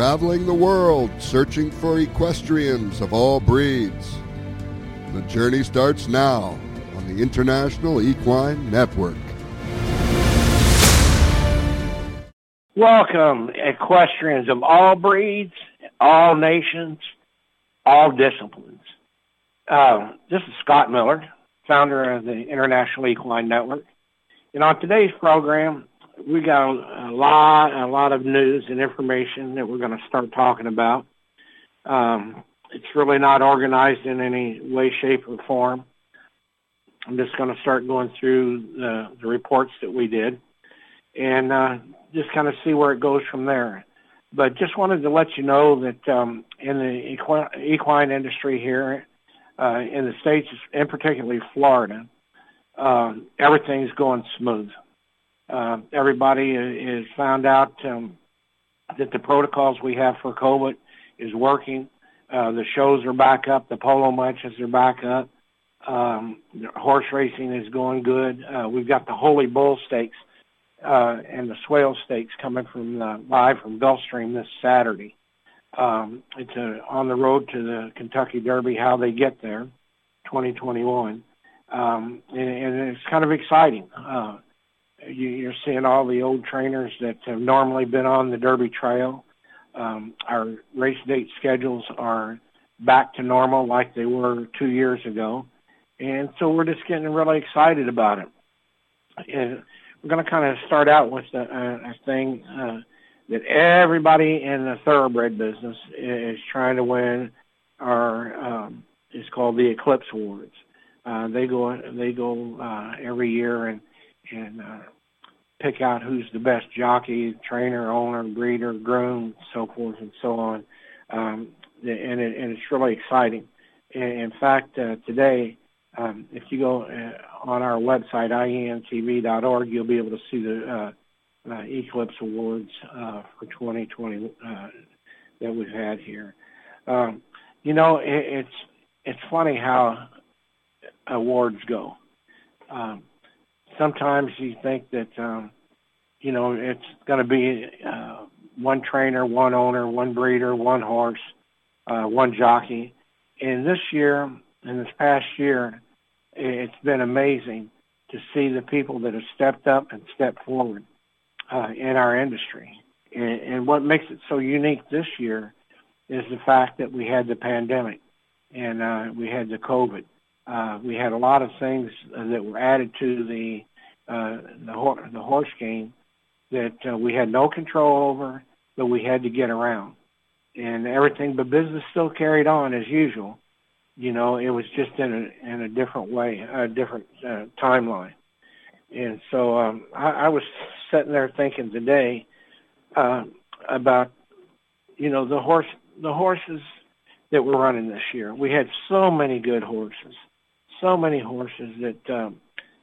traveling the world searching for equestrians of all breeds. The journey starts now on the International Equine Network. Welcome, equestrians of all breeds, all nations, all disciplines. Uh, this is Scott Miller, founder of the International Equine Network. And on today's program, we got a lot, a lot of news and information that we're going to start talking about. Um, it's really not organized in any way, shape, or form. I'm just going to start going through the, the reports that we did and uh, just kind of see where it goes from there. But just wanted to let you know that um, in the equine industry here uh, in the States, and particularly Florida, um, everything's going smooth. Uh, everybody is found out um, that the protocols we have for COVID is working. Uh, the shows are back up. The polo matches are back up. Um, horse racing is going good. Uh, we've got the Holy Bull Stakes uh, and the Swale Stakes coming from uh, live from Gulfstream this Saturday. Um, it's a, on the road to the Kentucky Derby. How they get there, 2021, um, and, and it's kind of exciting. Uh, you're seeing all the old trainers that have normally been on the Derby Trail. Um, our race date schedules are back to normal like they were two years ago. And so we're just getting really excited about it. And we're going to kind of start out with a, a thing uh, that everybody in the thoroughbred business is trying to win. Our um, is called the Eclipse Awards. Uh, they go they go uh, every year and and uh, pick out who's the best jockey, trainer, owner, breeder, groom, so forth and so on. Um, and, it, and it's really exciting. In fact, uh, today, um, if you go uh, on our website, ientv.org, you'll be able to see the uh, uh, Eclipse Awards uh, for 2020 uh, that we've had here. Um, you know, it, it's it's funny how awards go. Um, sometimes you think that um, you know it's going to be uh, one trainer, one owner, one breeder, one horse, uh, one jockey. And this year, in this past year, it's been amazing to see the people that have stepped up and stepped forward uh, in our industry. And, and what makes it so unique this year is the fact that we had the pandemic and uh, we had the COVID. Uh, we had a lot of things that were added to the uh, the, the horse game that uh, we had no control over, but we had to get around, and everything. But business still carried on as usual. You know, it was just in a in a different way, a different uh, timeline. And so um, I, I was sitting there thinking today uh, about, you know, the horse the horses that were running this year. We had so many good horses, so many horses that um,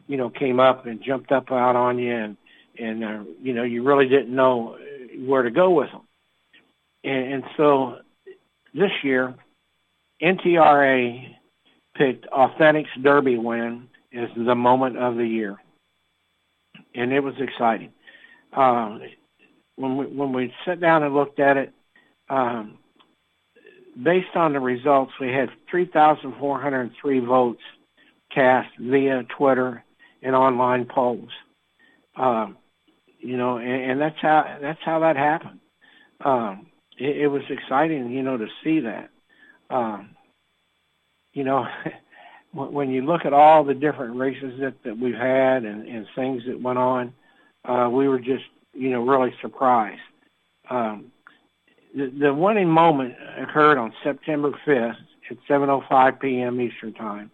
you know, came up and jumped up out on you, and and uh, you know, you really didn't know where to go with them. And, and so this year, NTRA picked Authentics Derby win as the moment of the year, and it was exciting. Uh, when we when we sat down and looked at it, um, based on the results, we had 3,403 votes cast via Twitter and online polls. Um, you know, and, and that's how that's how that happened. Um, it, it was exciting, you know, to see that. Um, you know, when you look at all the different races that, that we've had and, and things that went on, uh, we were just, you know, really surprised. Um, the, the winning moment occurred on September 5th at 7:05 p.m. Eastern Time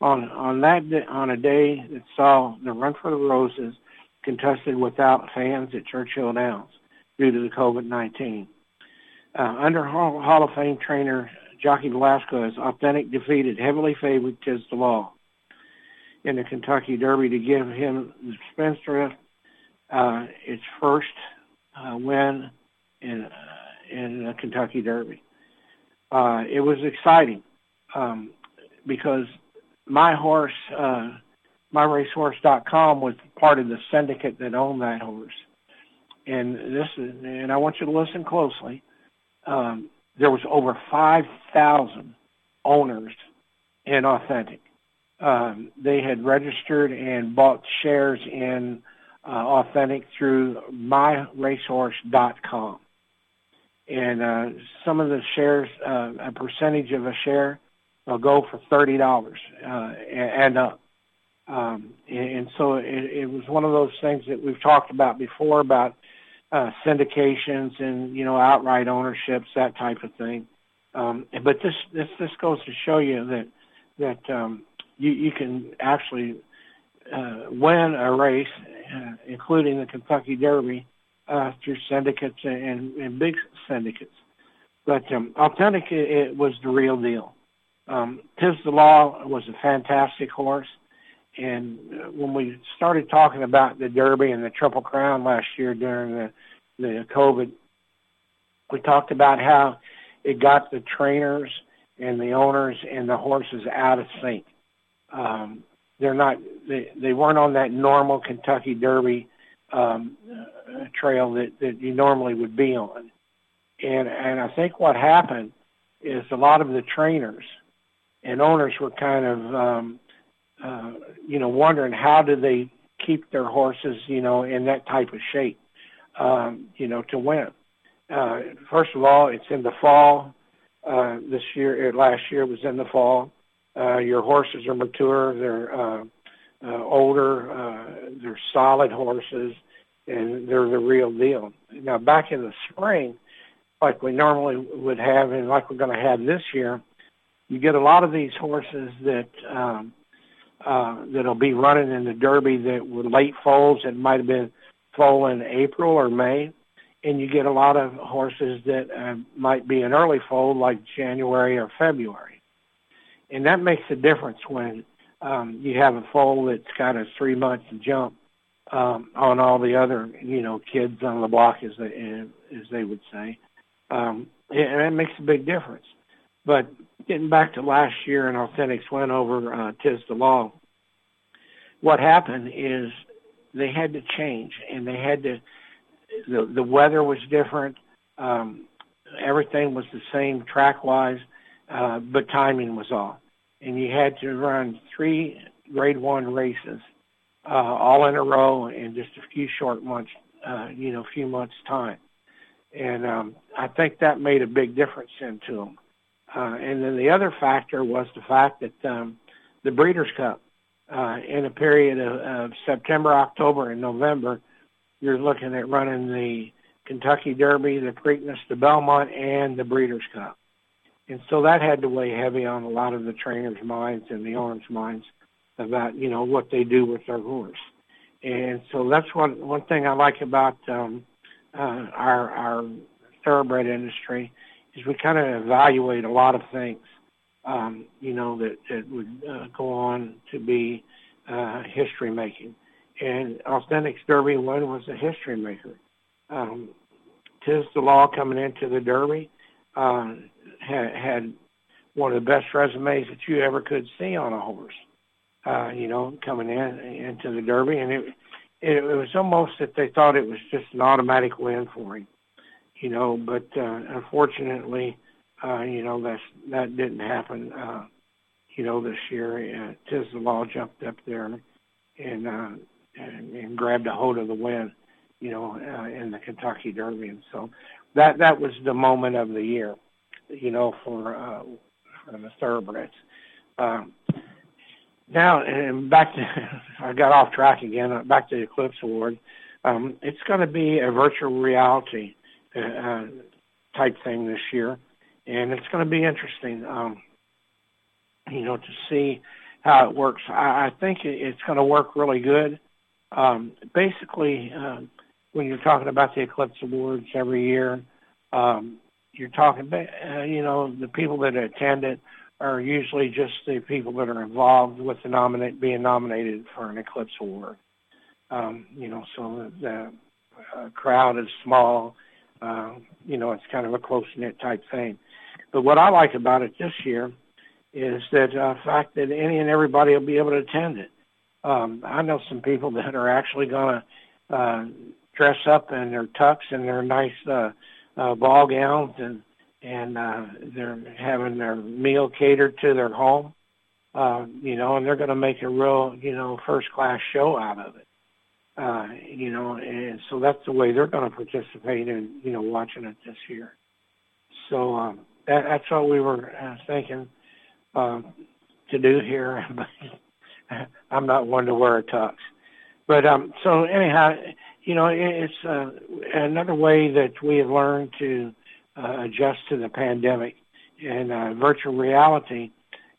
on on that on a day that saw the Run for the Roses contested without fans at Churchill Downs due to the COVID-19. Uh, under Hall, Hall of Fame trainer Jockey Velazquez, Authentic defeated heavily favored Tiz the Law in the Kentucky Derby to give him the Spendthrift uh, its first uh, win in uh, in the Kentucky Derby. Uh, it was exciting um, because my horse, uh, myracehorse.com was part of the syndicate that owned that horse. And this is, and I want you to listen closely. um, there was over 5,000 owners in Authentic. Um, they had registered and bought shares in uh, Authentic through myracehorse.com. And uh, some of the shares, uh, a percentage of a share, will go for thirty dollars uh, and up. Um, and, so it, it was one of those things that we've talked about before about uh, syndications and you know outright ownerships, that type of thing. Um, but this this this goes to show you that that um, you you can actually uh, win a race, uh, including the Kentucky Derby, uh, through syndicates and, and big syndicates. But um, authentic, it, it was the real deal. Um, Tiz the Law was a fantastic horse. And uh, when we started talking about the Derby and the Triple Crown last year during the, the COVID, we talked about how it got the trainers and the owners and the horses out of sync. Um, they're not, they, they weren't on that normal Kentucky Derby um, uh, trail that, that you normally would be on. And, and I think what happened is a lot of the trainers and owners were kind of um, uh, you know wondering how do they keep their horses you know in that type of shape um, you know to win. Uh, first of all, it's in the fall. Uh, this year, uh, last year was in the fall. Uh, your horses are mature. They're uh, uh, older. Uh, they're solid horses, and they're the real deal. Now, back in the spring, like we normally would have, and like we're going to have this year, you get a lot of these horses that um, uh, that'll be running in the Derby that were late foals that might have been foal in April or May, and you get a lot of horses that uh, might be an early foal like January or February, and that makes a difference when um, you have a foal that's got a three month jump um, on all the other you know kids on the block as they as they would say, um, and that makes a big difference. But getting back to last year and Authentics went over uh, Tiz the Law, what happened is they had to change and they had to, the, the weather was different. Um, everything was the same track wise, uh, but timing was off. And you had to run three grade one races, uh, all in a row in just a few short months, uh, you know, few months time. And um, I think that made a big difference into them. Uh, and then the other factor was the fact that um, the Breeders' Cup, uh, in a period of, of September, October, and November, you're looking at running the Kentucky Derby, the Preakness, the Belmont, and the Breeders' Cup. And so that had to weigh heavy on a lot of the trainers' minds and the owners' minds about, you know, what they do with their horse. And so that's one one thing I like about um, uh, our our thoroughbred industry is we kind of evaluate a lot of things, um, you know, that, that would uh, go on to be uh, history making. And Authentic Derby one was a history maker. Um, Tiz the Law coming into the Derby uh, had, had one of the best resumes that you ever could see on a horse. Uh, you know, coming in into the Derby, and it, it it was almost that they thought it was just an automatic win for him you know, but uh, unfortunately, uh, you know, that's, that didn't happen, uh, you know, this year. Uh, Law jumped up there and, uh, and, and grabbed a hold of the win, you know, uh, in the Kentucky Derby. And so that, that was the moment of the year, you know, for, uh, for the thoroughbreds. Um, now, and back to, I got off track again, back to the Eclipse Award. Um, it's going to be a virtual reality uh, type thing this year, and it's going to be interesting, um, you know, to see how it works. I, I think it's going to work really good. Um, basically, uh, when you're talking about the Eclipse Awards every year, um, you're talking, uh, you know, the people that attend it are usually just the people that are involved with the nominate being nominated for an Eclipse Award. Um, you know, so the, the uh, crowd is small uh, you know, it's kind of a close knit type thing. But what I like about it this year is that uh, fact that any and everybody will be able to attend it. Um, I know some people that are actually going to uh, dress up in their tux and their nice uh, uh, ball gowns and and uh, they're having their meal catered to their home. Uh, you know, and they're going to make a real, you know, first class show out of it. Uh, you know, and so that's the way they're going to participate in, you know, watching it this year. So um, that, that's what we were uh, thinking um, to do here. I'm not one to wear a tux, but um, so anyhow, you know, it's uh, another way that we have learned to uh, adjust to the pandemic, and uh, virtual reality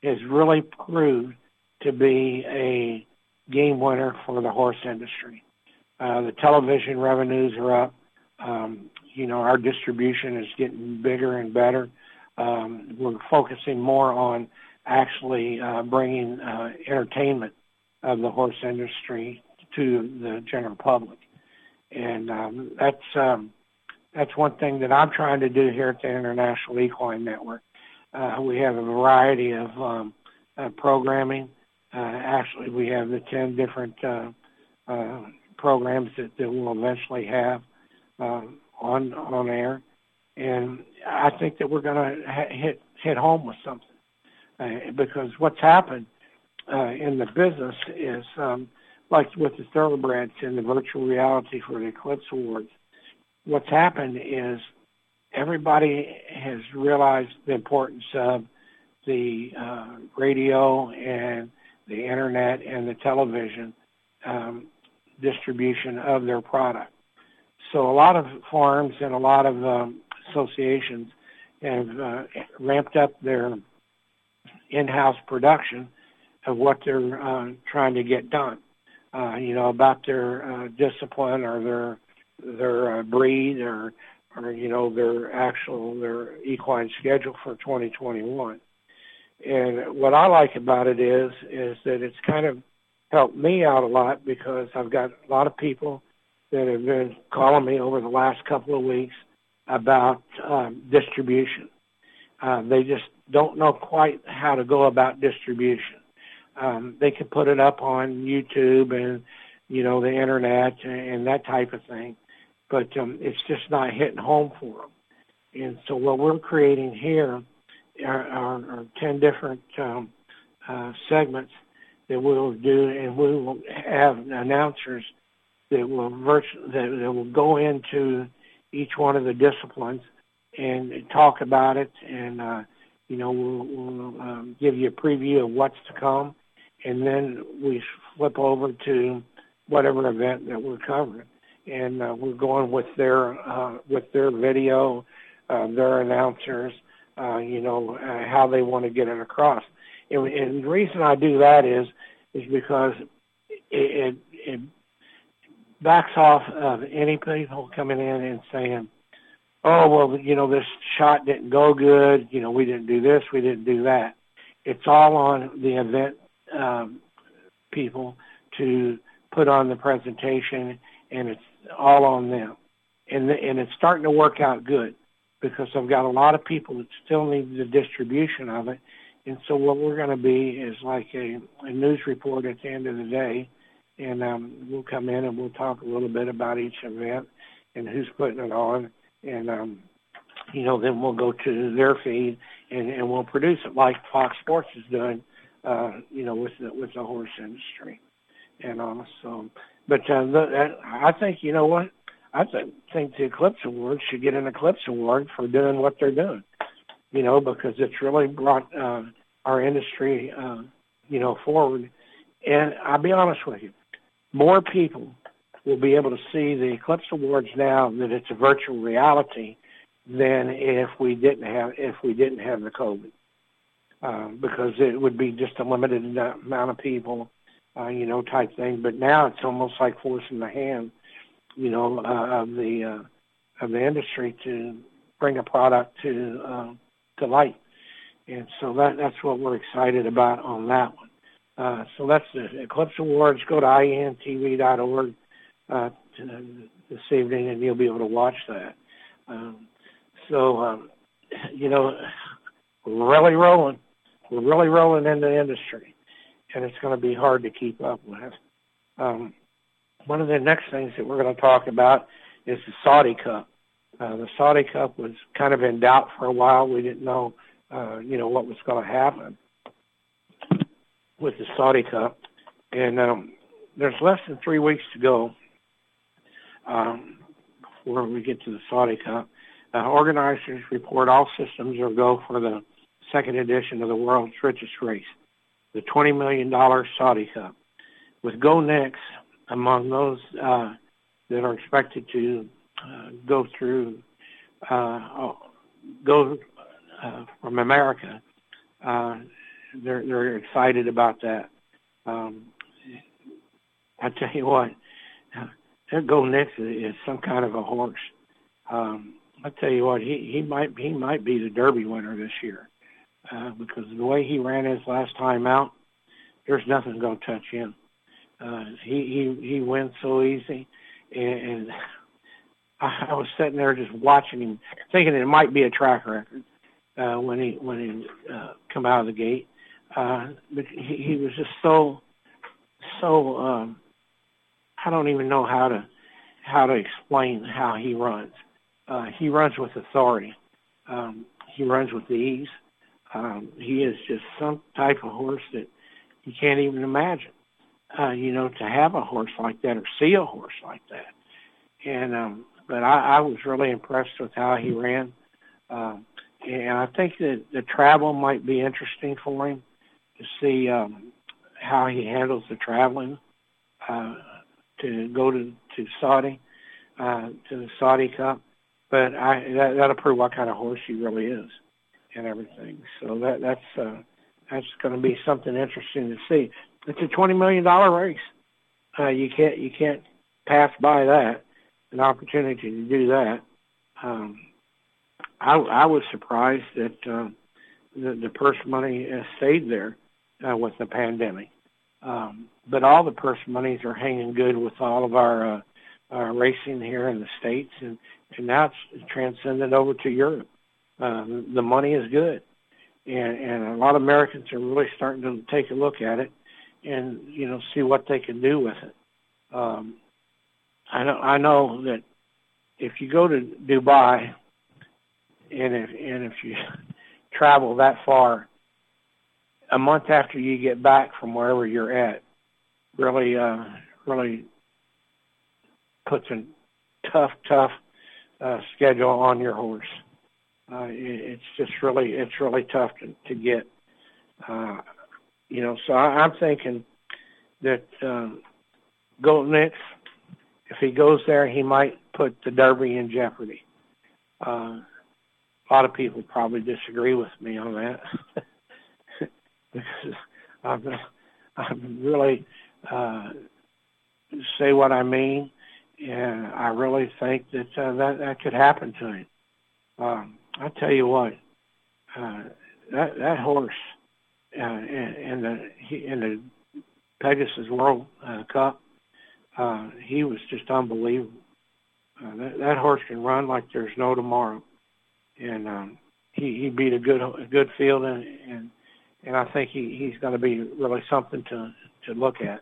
has really proved to be a game winner for the horse industry. Uh, the television revenues are up. Um, you know, our distribution is getting bigger and better. Um, we're focusing more on actually uh, bringing uh, entertainment of the horse industry to the general public, and um, that's um, that's one thing that I'm trying to do here at the International Equine Network. Uh, we have a variety of um, uh, programming. Uh, actually, we have the 10 different uh, uh, programs that, that we'll eventually have uh, on on air, and I think that we're going to ha- hit hit home with something uh, because what's happened uh, in the business is um, like with the thoroughbreds and the virtual reality for the Eclipse Awards. What's happened is everybody has realized the importance of the uh, radio and the internet and the television um, distribution of their product. So a lot of farms and a lot of um, associations have uh, ramped up their in-house production of what they're uh, trying to get done. Uh, you know about their uh, discipline or their their uh, breed or or you know their actual their equine schedule for 2021. And what I like about it is is that it's kind of helped me out a lot because I've got a lot of people that have been calling me over the last couple of weeks about um, distribution. Uh, they just don't know quite how to go about distribution. Um, they can put it up on YouTube and you know the internet and that type of thing, but um, it's just not hitting home for them. And so what we're creating here are, are, are 10 different um, uh, segments that we'll do, and we will have announcers that will virtu- that, that will go into each one of the disciplines and talk about it, and uh, you know we'll, we'll um, give you a preview of what's to come, and then we flip over to whatever event that we're covering, and uh, we're going with their uh, with their video, uh, their announcers, uh, you know, uh, how they want to get it across. And, and the reason I do that is is because it, it, it backs off of any people coming in and saying, "Oh, well, you know, this shot didn't go good. You know, we didn't do this, we didn't do that." It's all on the event um, people to put on the presentation, and it's all on them. And the, and it's starting to work out good because I've got a lot of people that still need the distribution of it. And so what we're going to be is like a, a news report at the end of the day, and um, we'll come in and we'll talk a little bit about each event and who's putting it on, and um, you know then we'll go to their feed and, and we'll produce it like Fox Sports is doing, uh, you know, with the with the horse industry, and uh, so. But uh, the, I think you know what I th- think the Eclipse Awards should get an Eclipse Award for doing what they're doing. You know, because it's really brought uh, our industry, uh, you know, forward. And I'll be honest with you, more people will be able to see the Eclipse Awards now that it's a virtual reality than if we didn't have if we didn't have the COVID, uh, because it would be just a limited amount of people, uh, you know, type thing. But now it's almost like forcing the hand you know, uh, of the uh, of the industry to bring a product to uh, to light. And so that that's what we're excited about on that one. Uh, so that's the Eclipse Awards. Go to ientv.org uh, this evening, and you'll be able to watch that. Um, so, um, you know, we're really rolling. We're really rolling in the industry, and it's going to be hard to keep up with. Um, one of the next things that we're going to talk about is the Saudi Cup. Uh, the Saudi Cup was kind of in doubt for a while. We didn't know, uh, you know, what was going to happen with the Saudi Cup, and um, there's less than three weeks to go um, before we get to the Saudi Cup. Uh, organizers report all systems are go for the second edition of the world's richest race, the $20 million Saudi Cup, with Go Next among those uh, that are expected to uh, go through, uh, go uh, from America. Uh, they're they're excited about that. Um, I tell you what, that Go Next is some kind of a horse. Um, I tell you what, he he might he might be the Derby winner this year uh, because the way he ran his last time out, there's nothing going to touch him. Uh, he he he wins so easy, and, and I, I was sitting there just watching him, thinking it might be a track record uh, when he when he uh, come out of the gate. Uh, but he, he was just so so. Um, I don't even know how to how to explain how he runs. Uh, he runs with authority. Um, he runs with ease. Um, he is just some type of horse that you can't even imagine. Uh, you know, to have a horse like that or see a horse like that. And um, but I, I was really impressed with how he ran. Um, and I think that the travel might be interesting for him to see um, how he handles the traveling uh, to go to to Saudi uh, to the Saudi Cup. But I that, that'll prove what kind of horse he really is and everything. So that that's uh, that's going to be something interesting to see. It's a twenty million dollar race. Uh, you can't you can't pass by that an opportunity to do that. Um, I, I was surprised that uh, the, the purse money stayed there uh, with the pandemic. Um, but all the purse monies are hanging good with all of our uh, uh, racing here in the states, and and now it's transcended over to Europe. Uh, the money is good, and and a lot of Americans are really starting to take a look at it, and you know see what they can do with it. Um, I know I know that if you go to Dubai, and if and if you travel that far, a month after you get back from wherever you're at, really uh, really puts a tough tough uh, schedule on your horse. Uh, it, it's just really it's really tough to, to get. Uh, you know, so I, I'm thinking that um, Golden if he goes there, he might put the Derby in jeopardy. Uh, a lot of people probably disagree with me on that because I'm, I'm really uh, say what I mean, and I really think that uh, that that could happen to him. Um, I tell you what, uh, that that horse uh, in, the in the Pegasus World uh, Cup, uh, he was just unbelievable. Uh, that, that horse can run like there's no tomorrow, and um, he he beat a good a good field, and and, and I think he he's going to be really something to to look at.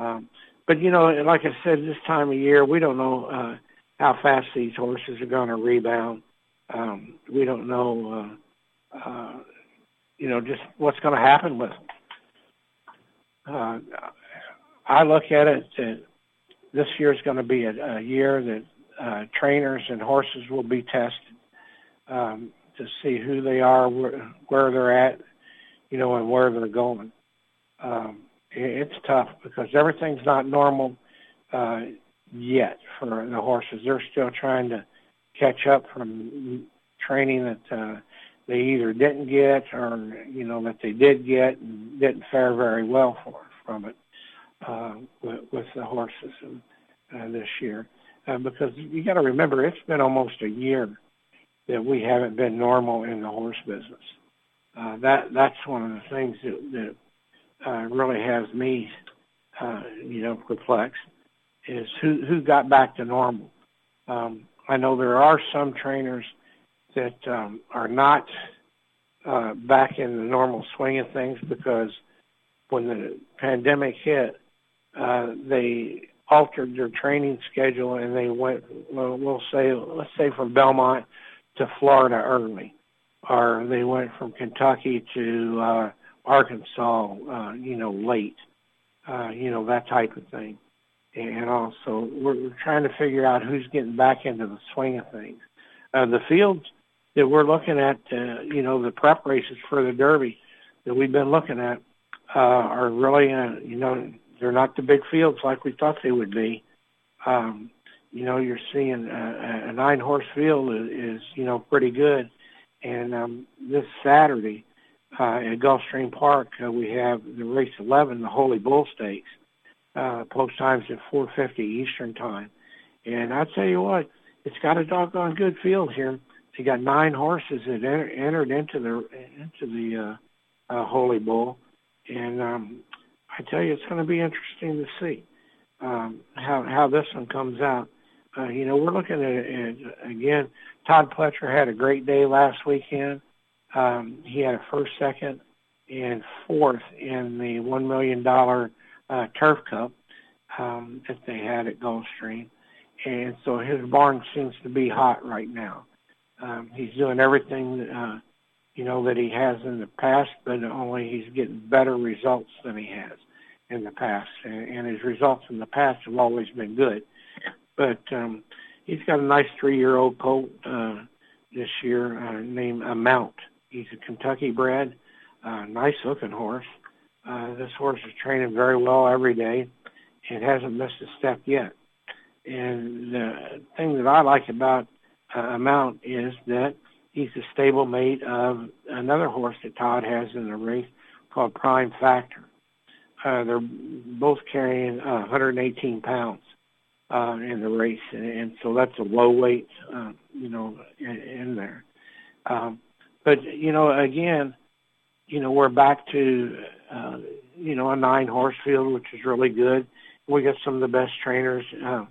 Um, but you know, like I said, this time of year, we don't know uh, how fast these horses are going to rebound. Um, we don't know, uh, uh, you know, just what's going to happen with them. Uh, I look at it that this year is going to be a, a year that uh, trainers and horses will be tested um, to see who they are, where, where they're at, you know, and where they're going. Um, it's tough because everything's not normal uh, yet for the horses. They're still trying to catch up from training that uh, they either didn't get or you know that they did get and didn't fare very well for from it uh, with, with the horses and, uh, this year. Uh, because you got to remember, it's been almost a year that we haven't been normal in the horse business. Uh, that that's one of the things that, that uh, really has me, uh, you know, perplexed. Is who who got back to normal? Um, I know there are some trainers that um, are not uh, back in the normal swing of things because when the pandemic hit, uh, they altered their training schedule and they went, well, we'll say, let's say from Belmont to Florida early, or they went from Kentucky to uh, Arkansas, uh, you know, late, uh, you know, that type of thing. And also, we're, trying to figure out who's getting back into the swing of things. Uh, the fields that we're looking at, uh, you know, the prep races for the Derby that we've been looking at uh, are really, uh, you know, they're not the big fields like we thought they would be. Um, you know, you're seeing a, a nine horse field is, is, you know, pretty good. And um, this Saturday uh, at Gulfstream Park, uh, we have the race 11, the Holy Bull Stakes. Uh, post times at 4:50 Eastern time, and I tell you what, it's got a doggone good field here. You got nine horses that enter, entered into the into the uh, uh, Holy Bull, and um, I tell you, it's going to be interesting to see um, how how this one comes out. Uh, you know, we're looking at it again. Todd Pletcher had a great day last weekend. Um, he had a first, second, and fourth in the one million dollar uh, turf cup um, that they had at Gulfstream, and so his barn seems to be hot right now. Um, he's doing everything uh, you know that he has in the past, but only he's getting better results than he has in the past, and, and his results in the past have always been good. But um, he's got a nice three-year-old colt uh, this year uh, named Amount. He's a Kentucky bred, uh, nice looking horse. Uh, this horse is training very well every day and hasn't missed a step yet. And the thing that I like about uh, Amount is that he's a stable mate of another horse that Todd has in the race called Prime Factor. Uh, they're both carrying uh, 118 pounds uh, in the race, and, and so that's a low weight, uh, you know, in, in there. Um, but you know, again, you know, we're back to uh, you know a nine horse field, which is really good. We got some of the best trainers, uh,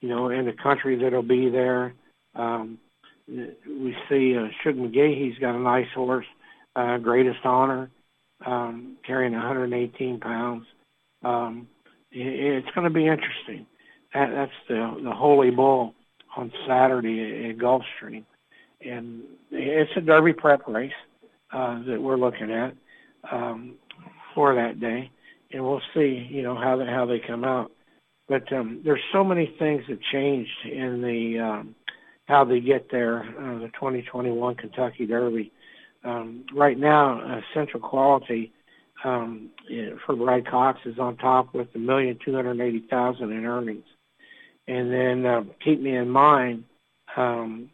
you know, in the country that'll be there. Um, we see uh, McGaughey, he's got a nice horse, uh, Greatest Honor, um, carrying 118 pounds. Um, it, it's going to be interesting. That, that's the the Holy Bull on Saturday at Gulfstream, and it's a Derby prep race uh, that we're looking at um, for that day, and we'll see, you know, how they, how they come out. But um, there's so many things that changed in the um, how they get there, uh, the 2021 Kentucky Derby. Um, right now, uh, Essential Quality um, for Brad Cox is on top with a million two hundred eighty thousand in earnings, and then uh, Keepmeinmind um,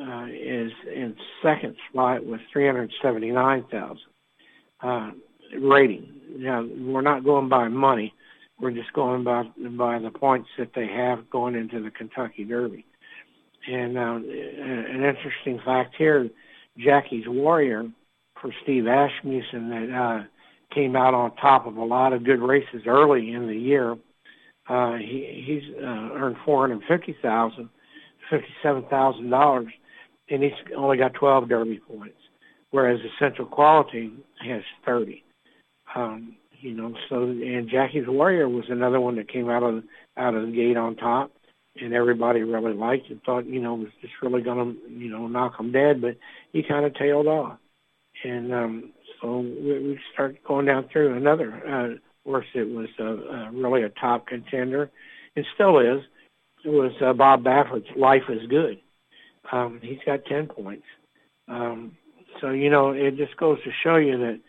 uh, is in second spot with three hundred seventy nine thousand uh, rating. Now we're not going by money; we're just going by by the points that they have going into the Kentucky Derby. And uh, an interesting fact here, Jackie's Warrior for Steve Asmussen that uh, came out on top of a lot of good races early in the year. Uh, he, he's uh, earned four hundred fifty thousand, fifty-seven thousand dollars, and he's only got twelve Derby points, whereas the Essential Quality has thirty. Um, you know, so and Jackie's Warrior was another one that came out of out of the gate on top and everybody really liked and thought, you know, was just really to, you know, knock him dead, but he kind of tailed off. And um, so we, we started going down through another uh, horse that was uh, uh, really a top contender and still is. It was uh, Bob Baffert's Life is Good. Um, he's got 10 points. Um, so, you know, it just goes to show you that,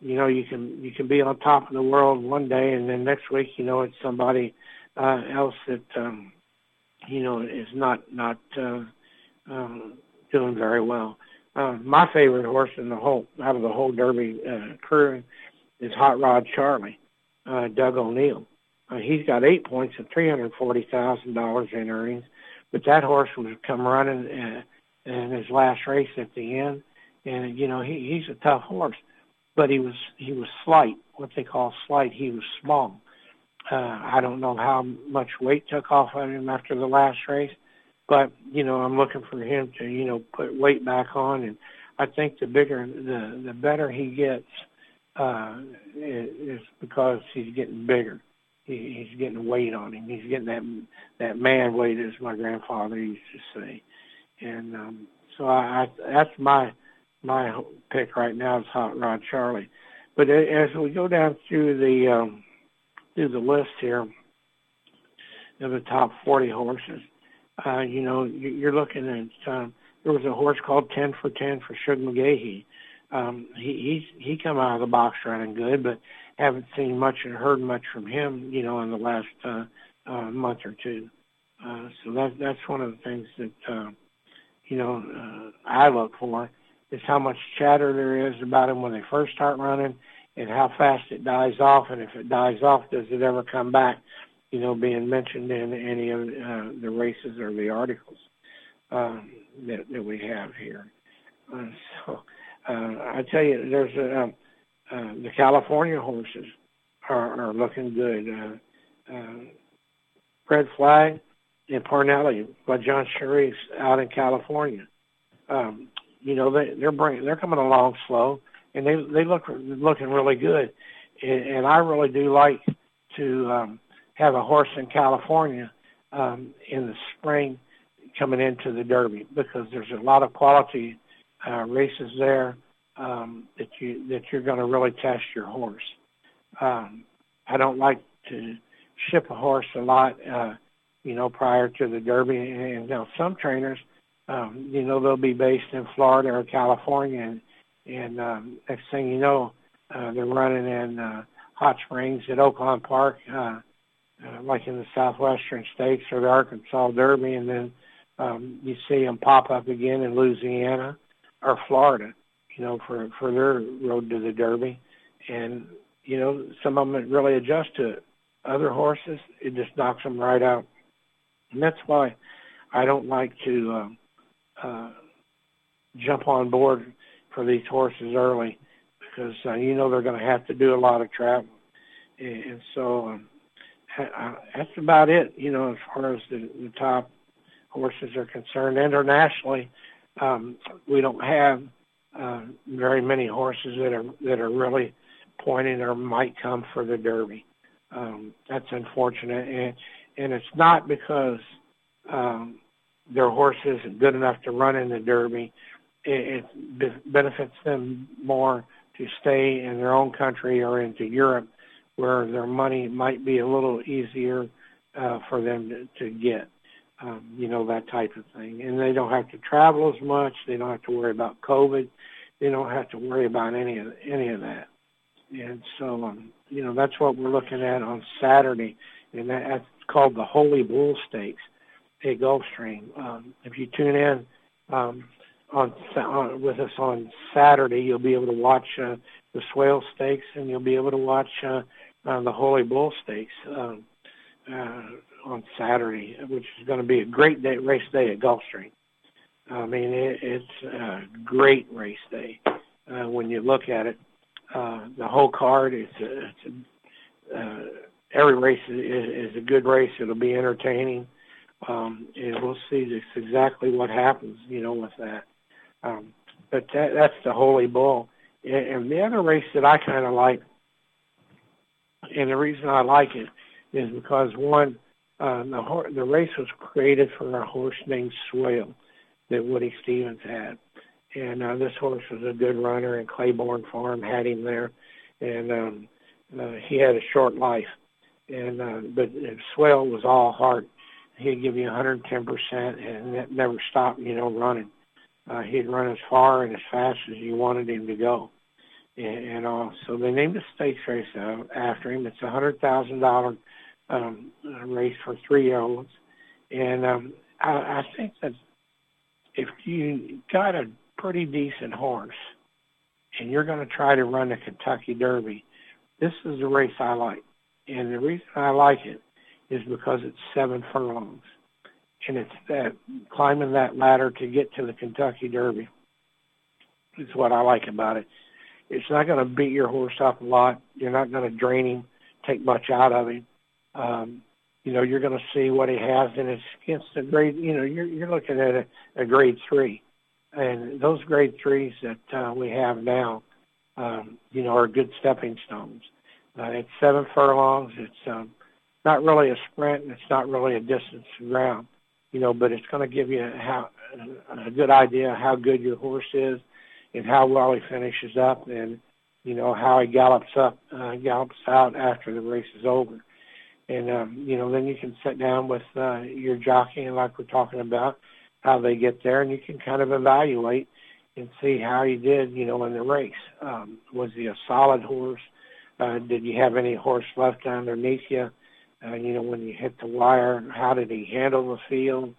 you know, you can you can be on top of the world one day and then next week, you know, it's somebody uh, else that um, you know, is not not uh, um, doing very well. Uh, my favorite horse in the whole out of the whole Derby uh, crew is Hot Rod Charlie, uh, Doug O'Neill. Uh, he's got eight points and three hundred forty thousand dollars in earnings, but that horse was come running uh, in his last race at the end, and you know he, he's a tough horse, but he was he was slight, what they call slight. He was small, uh, I don't know how much weight took off of him after the last race, but you know I'm looking for him to you know put weight back on, and I think the bigger the the better he gets uh, is because he's getting bigger. he, he's getting weight on him. He's getting that that man weight, as my grandfather used to say. And um, so I, I that's my my pick right now is Hot Rod Charlie. But as we go down through the um, through the list here of the top 40 horses, uh, you know, you're looking at um, there was a horse called 10 for 10 for Shug McGaughey. Um, he he's he come out of the box running good, but haven't seen much and heard much from him, you know, in the last uh, uh, month or two. Uh, so that that's one of the things that uh, you know uh, I look for is how much chatter there is about him when they first start running, and how fast it dies off, and if it dies off, does it ever come back? You know, being mentioned in any of uh, the races or the articles um, that that we have here. Uh, so uh, I tell you, there's a, um, uh, the California horses are, are looking good. Uh, uh, Red Flag and Parnelli by John Shirreffs out in California. Um, you know they they're bringing they're coming along slow and they they look looking really good, and, and I really do like to um, have a horse in California um, in the spring coming into the Derby because there's a lot of quality uh, races there um, that you that you're going to really test your horse. Um, I don't like to ship a horse a lot, uh, you know, prior to the Derby. And, and now some trainers, um, you know, they'll be based in Florida or California, and, and um, next thing you know, uh, they're running in uh, hot springs at Oaklawn Park, uh, uh, like in the southwestern states or the Arkansas Derby, and then um, you see them pop up again in Louisiana or Florida you know, for for their road to the Derby, and you know, some of them really adjust to it. Other horses, it just knocks them right out, and that's why I don't like to uh, uh, jump on board for these horses early because uh, you know they're going to have to do a lot of travel, and, and so um, that's about it. You know, as far as the, the top horses are concerned, internationally, um, we don't have uh, very many horses that are that are really pointing or might come for the Derby. Um, that's unfortunate, and and it's not because um, their horse isn't good enough to run in the Derby. It, it be- benefits them more to stay in their own country or into Europe, where their money might be a little easier uh, for them to, to get um, you know, that type of thing. And they don't have to travel as much. They don't have to worry about COVID. They don't have to worry about any of any of that. And so, um, you know, that's what we're looking at on Saturday, and that, that's called the Holy Bull Stakes at Gulfstream. Um, if you tune in um, on, on with us on Saturday, you'll be able to watch uh, the Swale Stakes, and you'll be able to watch uh, uh, the Holy Bull Stakes. Um, uh, on Saturday, which is going to be a great day, race day at Gulfstream. I mean, it, it's a great race day uh, when you look at it. Uh, the whole card, it's a, it's a, uh, every race is, is a good race. It'll be entertaining, um, and we'll see just exactly what happens, you know, with that. Um, but that, that's the Holy Bull. And, and the other race that I kind of like, and the reason I like it is because one, uh, the, the race was created for a horse named Swale that Woody Stephens had. And uh, this horse was a good runner, and Claiborne Farm had him there. And um, uh, he had a short life. And uh, but Swale was all heart. He'd give you 110%, and that never stopped, you know, running. Uh, he'd run as far and as fast as you wanted him to go. And, and uh, so they named the stakes race uh, after him. It's a hundred thousand dollar um, race for three-year-olds, and um, I, I think that if you got a pretty decent horse and you're going to try to run the Kentucky Derby, this is the race I like. And the reason I like it is because it's seven furlongs. And it's that climbing that ladder to get to the Kentucky Derby. It's what I like about it. It's not going to beat your horse up a lot. You're not going to drain him, take much out of him um, you know, you're going to see what he has, and it's against a grade. You know, you're you're looking at a, a grade three, and those grade threes that uh, we have now, um, you know, are good stepping stones. Uh, it's seven furlongs. It's um, not really a sprint and it's not really a distance to ground, you know, but it's going to give you how a good idea how good your horse is and how well he finishes up and you know how he gallops up uh, gallops out after the race is over. And um, you know then you can sit down with uh, your jockey and like we're talking about how they get there and you can kind of evaluate and see how he did you know in the race. Um, was he a solid horse? Uh, did you have any horse left underneath you uh, you know when you hit the wire how did he handle the field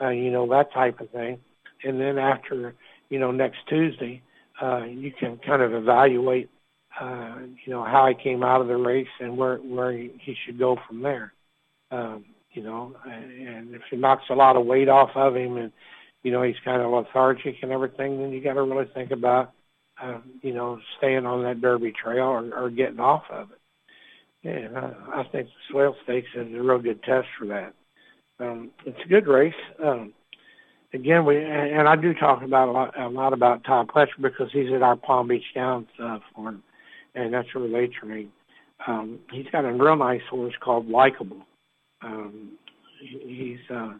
uh, you know that type of thing and then after you know next Tuesday uh, you can kind of evaluate, uh, you know, how he came out of the race and where where he, should go from there. Um, you know, and if he knocks a lot of weight off of him, and you know he's kind of lethargic and everything, then you got to really think about, um, you know, staying on that Derby trail or, or getting off of it. Yeah, I, think the Swale Stakes is a real good test for that. Um, it's a good race. Um, again, we and I do talk about a lot, a lot about Todd Pletcher because he's at our Palm Beach Downs uh, farm, and that's where they train. Um, he's got a real nice horse called Likeable. Um, he's uh,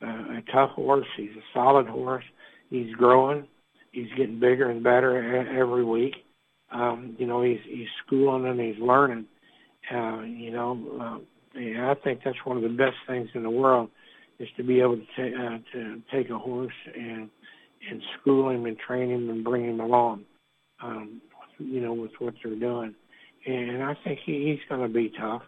a tough horse. He's a solid horse. He's growing. He's getting bigger and better every week. Um, you know, he's he's schooling and he's learning. Uh, you know, uh, yeah, I think that's one of the best things in the world is to be able to, ta- uh, to take a horse and and school him and train him and bring him along, um, you know, with what they're doing. And I think he, he's going to be tough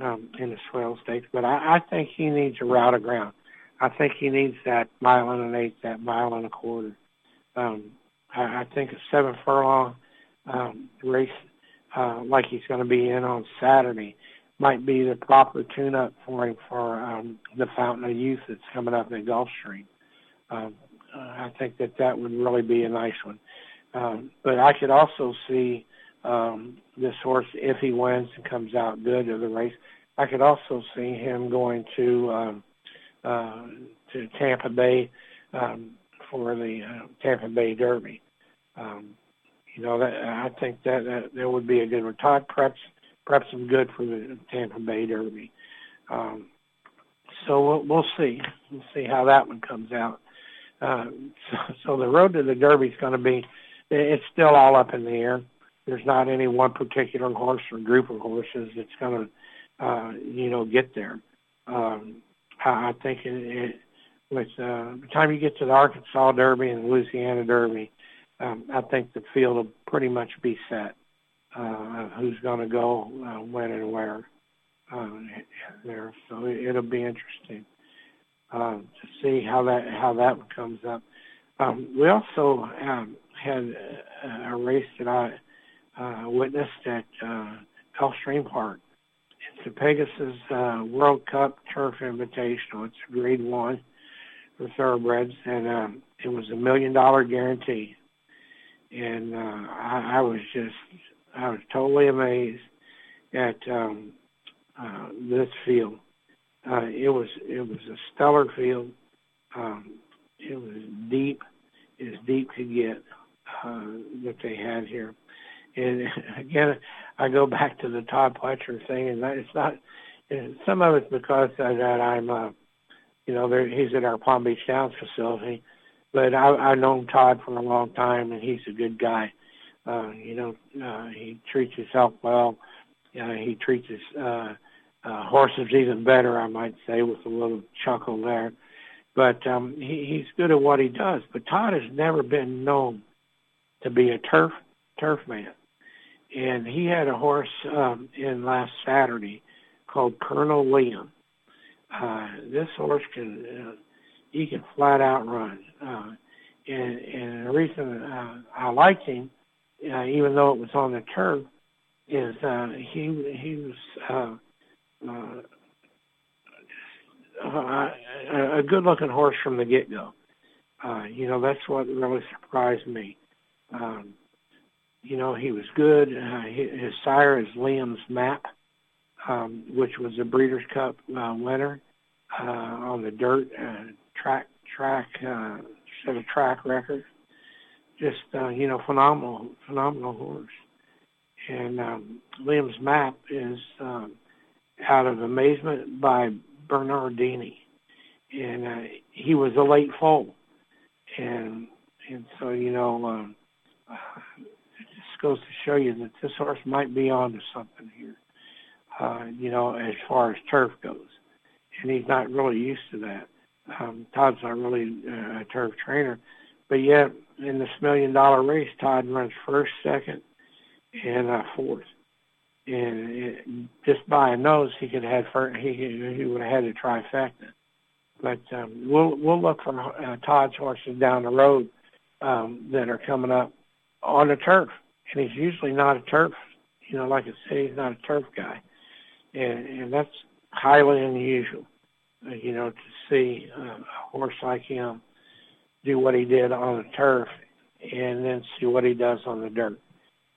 um, in the swale stakes, but I, I think he needs a route of ground. I think he needs that mile and an eighth, that mile and a quarter. Um, I, I think a seven furlong um, race uh, like he's going to be in on Saturday might be the proper tune-up for him for um, the Fountain of Youth that's coming up in Gulfstream. Um, uh, I think that that would really be a nice one. Um, but I could also see um, this horse, if he wins and comes out good of the race, I could also see him going to um, uh, to Tampa Bay um, for the uh, Tampa Bay Derby. Um, you know, that I think that, that that would be a good one. Todd Preps perhaps some good for the Tampa Bay Derby. Um, so we'll, we'll see. We'll see how that one comes out. Uh, so, so the road to the Derby is going to be, it's still all up in the air. There's not any one particular horse or group of horses that's going to, uh, you know, get there. Um, I, I think it, it, with uh, the time you get to the Arkansas Derby and the Louisiana Derby, um, I think the field will pretty much be set uh, who's going to go uh, when and where uh, there. So it'll be interesting uh, to see how that how that comes up. Um, we also um, had a, a race that I uh, witnessed at uh, Gulfstream Park. It's the Pegasus uh, World Cup Turf Invitational. It's Grade One for thoroughbreds, and um, it was a million dollar guarantee. And uh, I, I was just I was totally amazed at um, uh, this field. Uh, it was it was a stellar field. Um, it was deep, as deep could get uh, that they had here. And again, I go back to the Todd Pletcher thing, and it's not. Some of it's because of that I'm, uh, you know, there, he's at our Palm Beach Downs facility, but I, I've known Todd for a long time, and he's a good guy. Uh, you know, uh, he treats himself well. Uh, he treats his uh, uh, horses even better, I might say, with a little chuckle there. But um, he, he's good at what he does. But Todd has never been known to be a turf turf man, and he had a horse um, in last Saturday called Colonel Liam. Uh, this horse can uh, he can flat out run, uh, and and the reason uh, I liked him uh, even though it was on the turf, is uh, he he was uh, uh, uh, a good looking horse from the get go. Uh, you know that's what really surprised me. Um, you know he was good. Uh, his sire is Liam's Map, um, which was a Breeders' Cup uh, winner uh, on the dirt uh, track track uh, set a track record just uh, you know phenomenal, phenomenal horse. And um, Liam's Map is um, out of amazement by Bernardini, and uh, he was a late foal, and and so you know um, it just goes to show you that this horse might be onto something here, uh, you know, as far as turf goes, and he's not really used to that. Um, Todd's not really uh, a turf trainer, but yet in this million dollar race, Todd runs first, second, and uh, fourth and it, just by a nose, he could have had he he would have had a trifecta. But um, we'll we'll look for uh, Todd's horses down the road um, that are coming up on the turf, and he's usually not a turf. You know, like I say, he's not a turf guy, and and that's highly unusual. Uh, you know, to see uh, a horse like him do what he did on the turf, and then see what he does on the dirt.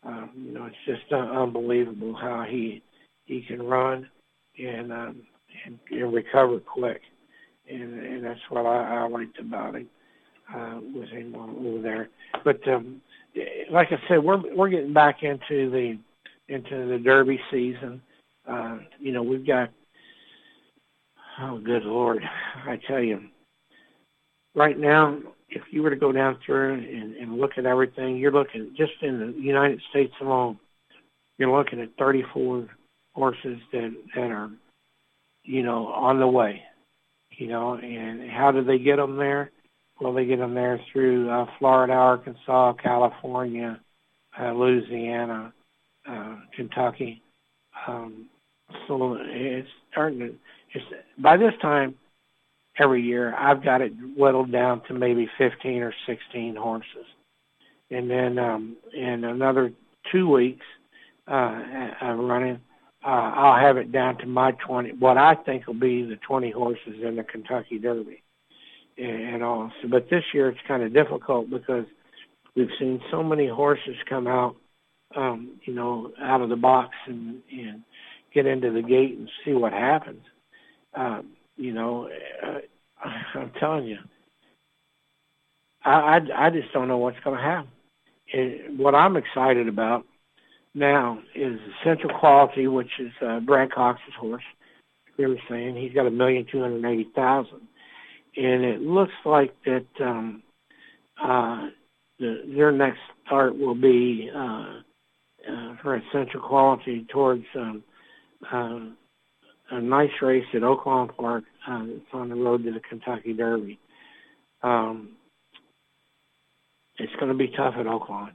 Um, you know, it's just uh, unbelievable how he he can run and um, and, and recover quick, and and that's what I, I liked about him uh, with him over there. But um, like I said, we're we're getting back into the into the Derby season. Uh, you know, we've got oh, good lord, I tell you, right now if you were to go down through and, and look at everything, you're looking just in the United States alone, you're looking at 34 horses that that are, you know, on the way. You know, and how do they get them there? Well, they get them there through uh, Florida, Arkansas, California, uh, Louisiana, uh, Kentucky. Um, so it's starting to. It's by this time every year. I've got it whittled down to maybe 15 or 16 horses. And then um, in another two weeks uh, of running, uh, I'll have it down to my 20, what I think will be the 20 horses in the Kentucky Derby. And all. So, but this year it's kind of difficult because we've seen so many horses come out, um, you know, out of the box and, and get into the gate and see what happens. Um, you know, uh, I'm telling you, I, I, I just don't know what's going to happen. It, what I'm excited about now is Essential Quality, which is uh, Brad Cox's horse. We were saying he's got a million two hundred eighty thousand, and it looks like that um, uh, the, their next start will be uh, uh, for Essential Quality towards um, uh, a nice race at Oaklawn Park. Uh, it's on the road to the Kentucky Derby. Um, it's going to be tough at Oaklawn.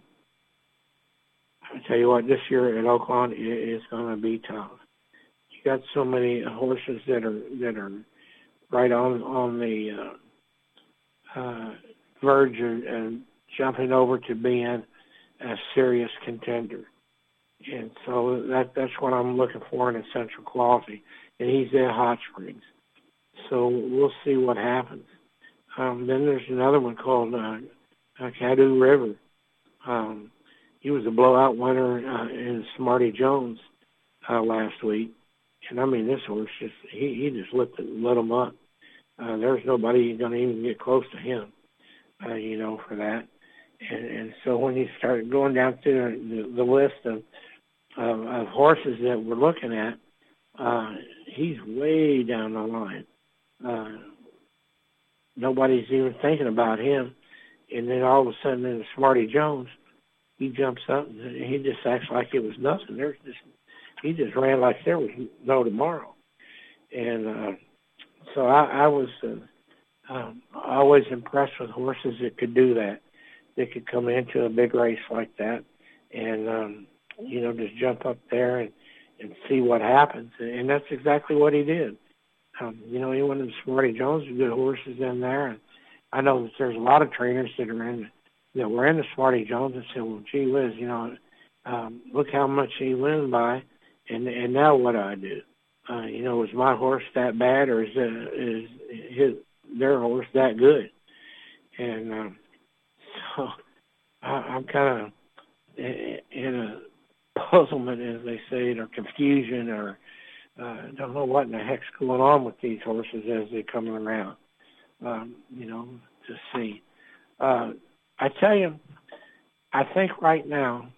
I tell you what, this year at Oaklawn it is going to be tough. You got so many horses that are that are right on on the uh, uh, verge of, of jumping over to being a serious contender. And so that that's what I'm looking for in essential quality and he's at Hot Springs. So we'll see what happens. Um, then there's another one called uh, uh, River. Um, he was a blowout winner uh, in Smarty Jones uh, last week, and I mean this horse just he he just lit the, lit him up. Uh, there's nobody going to even get close to him, uh, you know, for that. And, and so when you start going down through the, the list of, of of horses that we're looking at, uh, he's way down the line. Uh, nobody's even thinking about him. And then all of a sudden, in Smarty Jones, he jumps up and he just acts like it was nothing. There's just he just ran like there was no tomorrow. And uh, so I, I was uh, um, always impressed with horses that could do that. That could come into a big race like that, and um, you know just jump up there and and see what happens. And that's exactly what he did. Um, you know, he went to Smarty Jones good horses in there. And I know that there's a lot of trainers that are in that were in the Smarty Jones and said, well, gee whiz, you know, um, look how much he wins by. And, and now what do I do? Uh, you know, is my horse that bad or is, uh, is his, their horse that good? And um, so I, I'm kind of in a puzzlement, as they say, or confusion, or uh, don't know what in the heck's going on with these horses as they come around. Um, you know, to see. Uh, I tell you, I think right now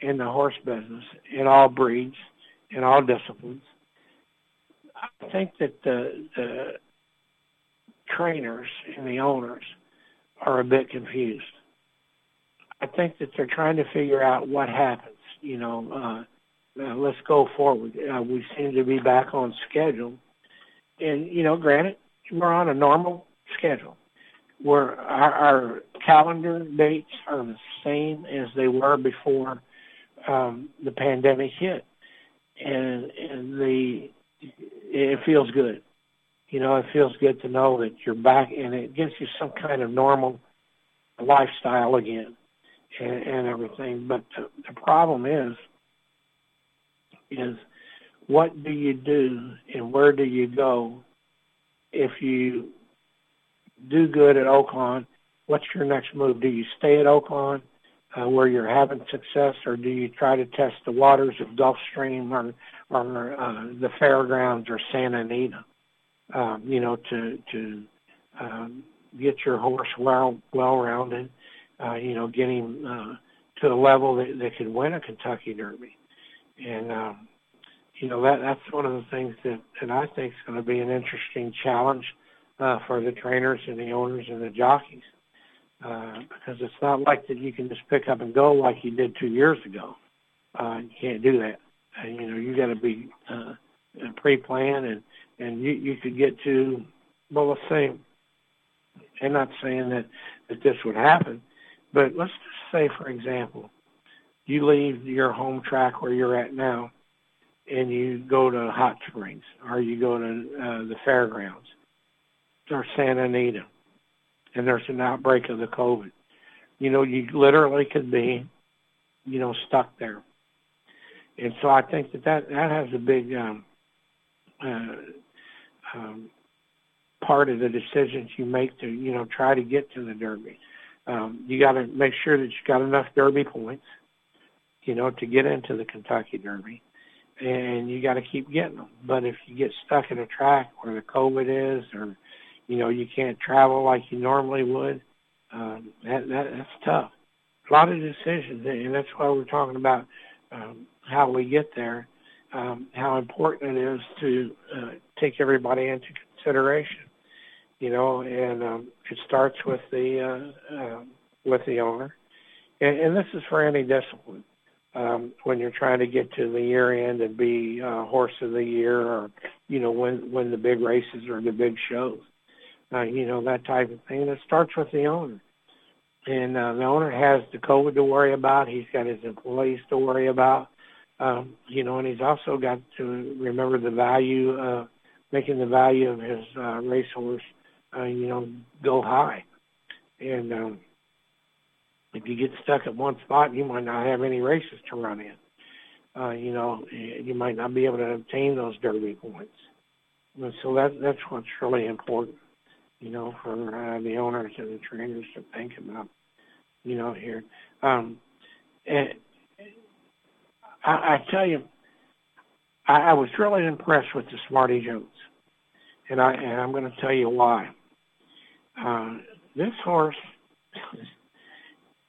in the horse business, in all breeds, in all disciplines, I think that the, the trainers and the owners are a bit confused. I think that they're trying to figure out what happens. You know, uh, uh, let's go forward. Uh, we seem to be back on schedule, and you know, granted, we're on a normal schedule. Where our, our calendar dates are the same as they were before um, the pandemic hit, and and the it feels good. You know, it feels good to know that you're back, and it gives you some kind of normal lifestyle again, and, and everything. But the, the problem is, is what do you do and where do you go if you do good at Oaklawn? What's your next move? Do you stay at Oaklawn? uh, where you're having success, or do you try to test the waters of Gulfstream or or uh, the fairgrounds or Santa Anita? Um, you know, to to um, get your horse well well rounded. Uh, you know, get him uh, to a level that, that could win a Kentucky Derby, and um, you know that that's one of the things that that I think is going to be an interesting challenge uh, for the trainers and the owners and the jockeys uh, because it's not like that you can just pick up and go like you did two years ago. Uh, you can't do that. Uh, you know, you got to be uh, pre-planned, and and you you could get to well, let's say, I'm not saying that that this would happen, but let's just say, for example, you leave your home track where you're at now, and you go to Hot Springs, or you go to uh, the fairgrounds, or Santa Anita and there's an outbreak of the COVID. You know, you literally could be, you know, stuck there. And so I think that that, that has a big um, uh, um, part of the decisions you make to, you know, try to get to the Derby. Um, you got to make sure that you got enough Derby points, you know, to get into the Kentucky Derby, and you got to keep getting them. But if you get stuck in a track where the COVID is, or you know, you can't travel like you normally would. Um, that, that that's tough. A lot of decisions, and that's why we're talking about um, how we get there. Um, how important it is to uh, take everybody into consideration. You know, and um, it starts with the uh, uh, with the owner, and, and this is for any discipline. Um, when you're trying to get to the year end and be uh, horse of the year, or you know, win win the big races or the big shows uh, you know, that type of thing. And it starts with the owner. And uh, the owner has the COVID to worry about. He's got his employees to worry about. Um, you know, and he's also got to remember the value, uh, making the value of his uh, racehorse, you know, go high. And um, if you get stuck at one spot, you might not have any races to run in. Uh, you know, you might not be able to obtain those derby points. And so that that's what's really important you know, for uh, the owners and the trainers to think about, you know, here. Um, and I, I tell you, I, I was really impressed with the Smarty Jones, and I and I'm going to tell you why. Uh, this horse,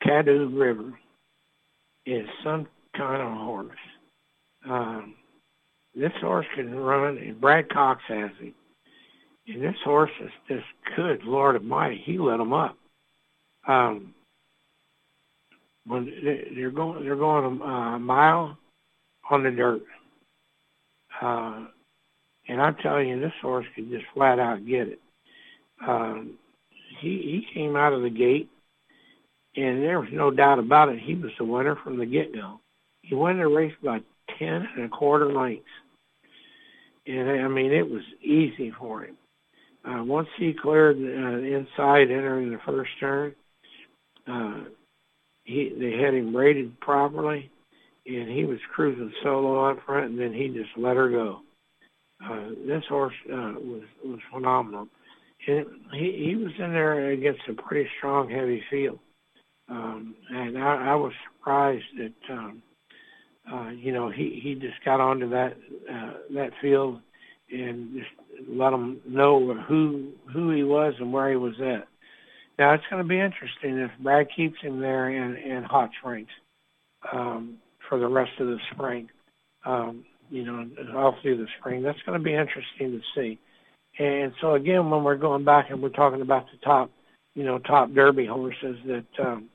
Caddo River, is some kind of horse. Um, this horse can run, and Brad Cox has him. And this horse is just good, Lord Almighty. He let him up. Um, when they're going, they're going a mile on the dirt. Uh, and I'm telling you, this horse can just flat out get it. Um, he he came out of the gate, and there was no doubt about it. He was the winner from the get go. He won the race by ten and a quarter lengths, and I mean it was easy for him. Uh, once he cleared uh, inside entering the first turn, uh, he they had him rated properly, and he was cruising solo up front, and then he just let her go. Uh, this horse uh, was was phenomenal, and he he was in there against a pretty strong, heavy field, um, and I, I was surprised that um, uh, you know he he just got onto that uh, that field and just let them know who who he was and where he was at. Now it's going to be interesting if Brad keeps him there in, in Hot Springs um, for the rest of the spring. Um, you know, all through the spring. That's going to be interesting to see. And so again, when we're going back and we're talking about the top, you know, top Derby horses that um,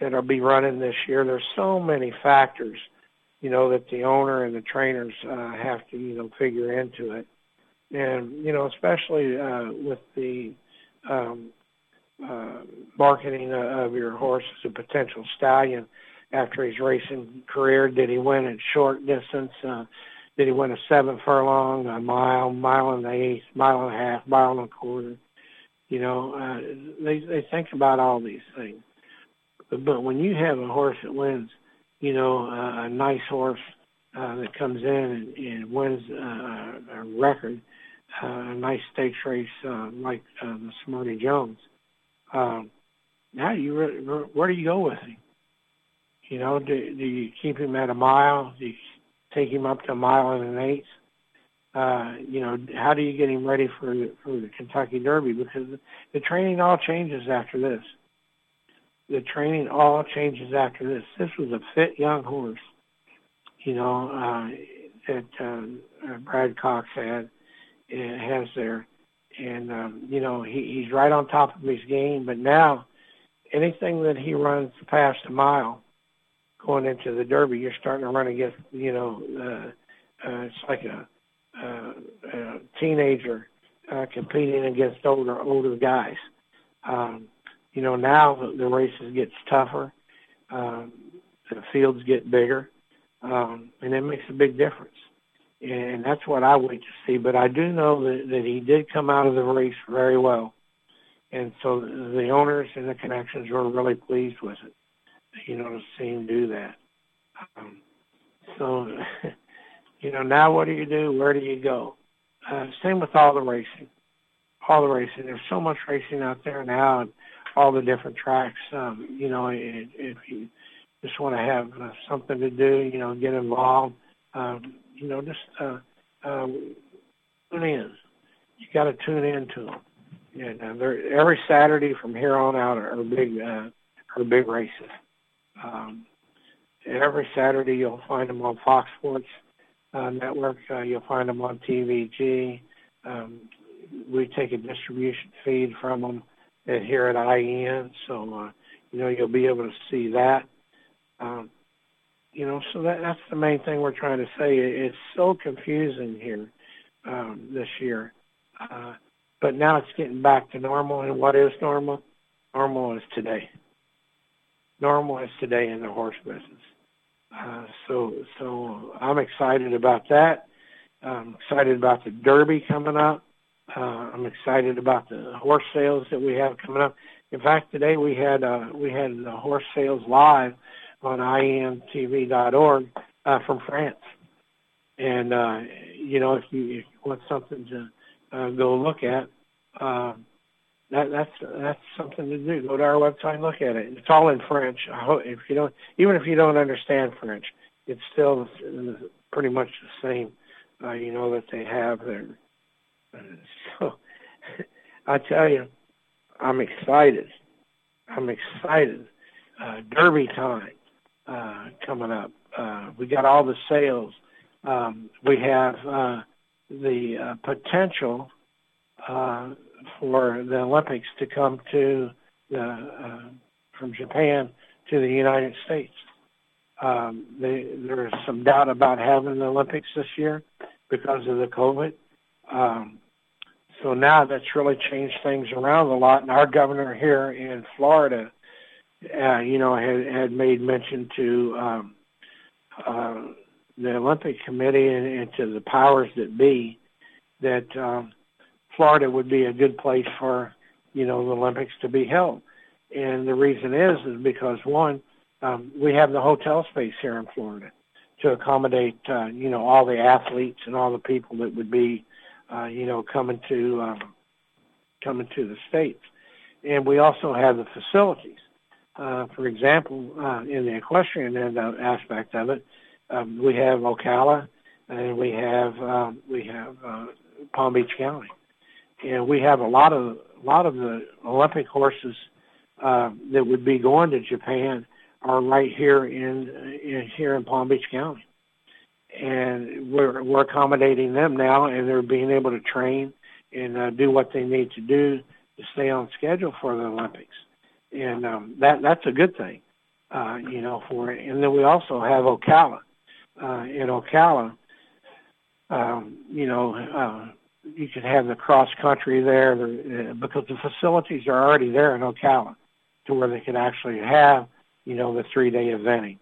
that'll be running this year, there's so many factors, you know, that the owner and the trainers uh, have to, you know, figure into it. And you know, especially uh, with the um, uh, marketing of your horse as a potential stallion after his racing career. Did he win at short distance? Uh, did he win a seven furlong, a mile, mile and an eighth, mile and a half, mile and a quarter? You know, uh, they they think about all these things. But, but when you have a horse that wins, you know, uh, a nice horse uh, that comes in and, and wins uh, a record, uh, a nice stakes race uh, like uh, the Smarty Jones, um, now you re- where do you go with him? You know, do, do you keep him at a mile? Do you take him up to a mile and an eighth? Uh, you know, how do you get him ready for for the Kentucky Derby? Because the, training all changes after this. The training all changes after this. This was a fit young horse, you know, uh, that uh, Brad Cox had has there, and um, you know he, he's right on top of his game. But now, anything that he runs past a mile, going into the Derby, you're starting to run against, you know, uh, uh, it's like a, uh, a teenager uh, competing against older older guys. Um, you know, now the, the races gets tougher, um, the fields get bigger, um, and it makes a big difference. And that's what I wait to see. But I do know that, that he did come out of the race very well. And so the owners and the connections were really pleased with it you know, to see him do that. Um, so, you know, now what do you do? Where do you go? Uh, same with all the racing. All the racing. There's so much racing out there now, and all the different tracks. Um, you know, if, if you just want to have uh, something to do, you know, get involved. Um, you know, just uh, uh, tune in. You got to tune in to them. And uh, every Saturday from here on out are, are big, uh, are big races. Um, every Saturday you'll find them on Fox Sports uh, Network. Uh, you'll find them on TVG. Um, we take a distribution feed from them at, here at IEN, so uh, you know you'll be able to see that. Um, you know, so that, that's the main thing we're trying to say. It's so confusing here um, this year, uh, but now it's getting back to normal. And what is normal? Normal is today normal as today in the horse business. Uh, so, so I'm excited about that. I'm excited about the Derby coming up. Uh, I'm excited about the horse sales that we have coming up. In fact, today we had uh, we had the horse sales live on IENTV.org uh, from France. And uh, you know, if you, if you want something to uh, go look at, uh, that, that's that's something to do. Go to our website and look at it. It's all in French. If you don't, even if you don't understand French, it's still pretty much the same. Uh, you know that they have there. So I tell you, I'm excited. I'm excited. Uh, Derby time uh, coming up. Uh, we got all the sales. Um, we have uh, the uh, potential. Uh, for the Olympics to come to the uh, from Japan to the United States. Um, they, there's some doubt about having the Olympics this year because of the COVID. Um, so now that's really changed things around a lot. And our governor here in Florida, uh, you know, had, had made mention to um, uh, the Olympic Committee and, and to the powers that be that um, Florida would be a good place for, you know, the Olympics to be held. And the reason is, is because one, um, we have the hotel space here in Florida to accommodate, uh, you know, all the athletes and all the people that would be, uh, you know, coming to, um, coming to the States. And we also have the facilities. Uh, for example, uh, in the equestrian end of, aspect of it, um, we have Ocala and we have, um, we have, uh, Palm Beach County and we have a lot of a lot of the Olympic horses uh, that would be going to Japan are right here in, in here in Palm Beach County, and we're we're accommodating them now, and they're being able to train and uh, do what they need to do to stay on schedule for the Olympics, and um, that that's a good thing, uh, you know. For and then we also have Ocala. Uh, in Ocala, um, you know, uh, you could have the cross country there uh, because the facilities are already there in Ocala to where they could actually have, you know, the three day eventing.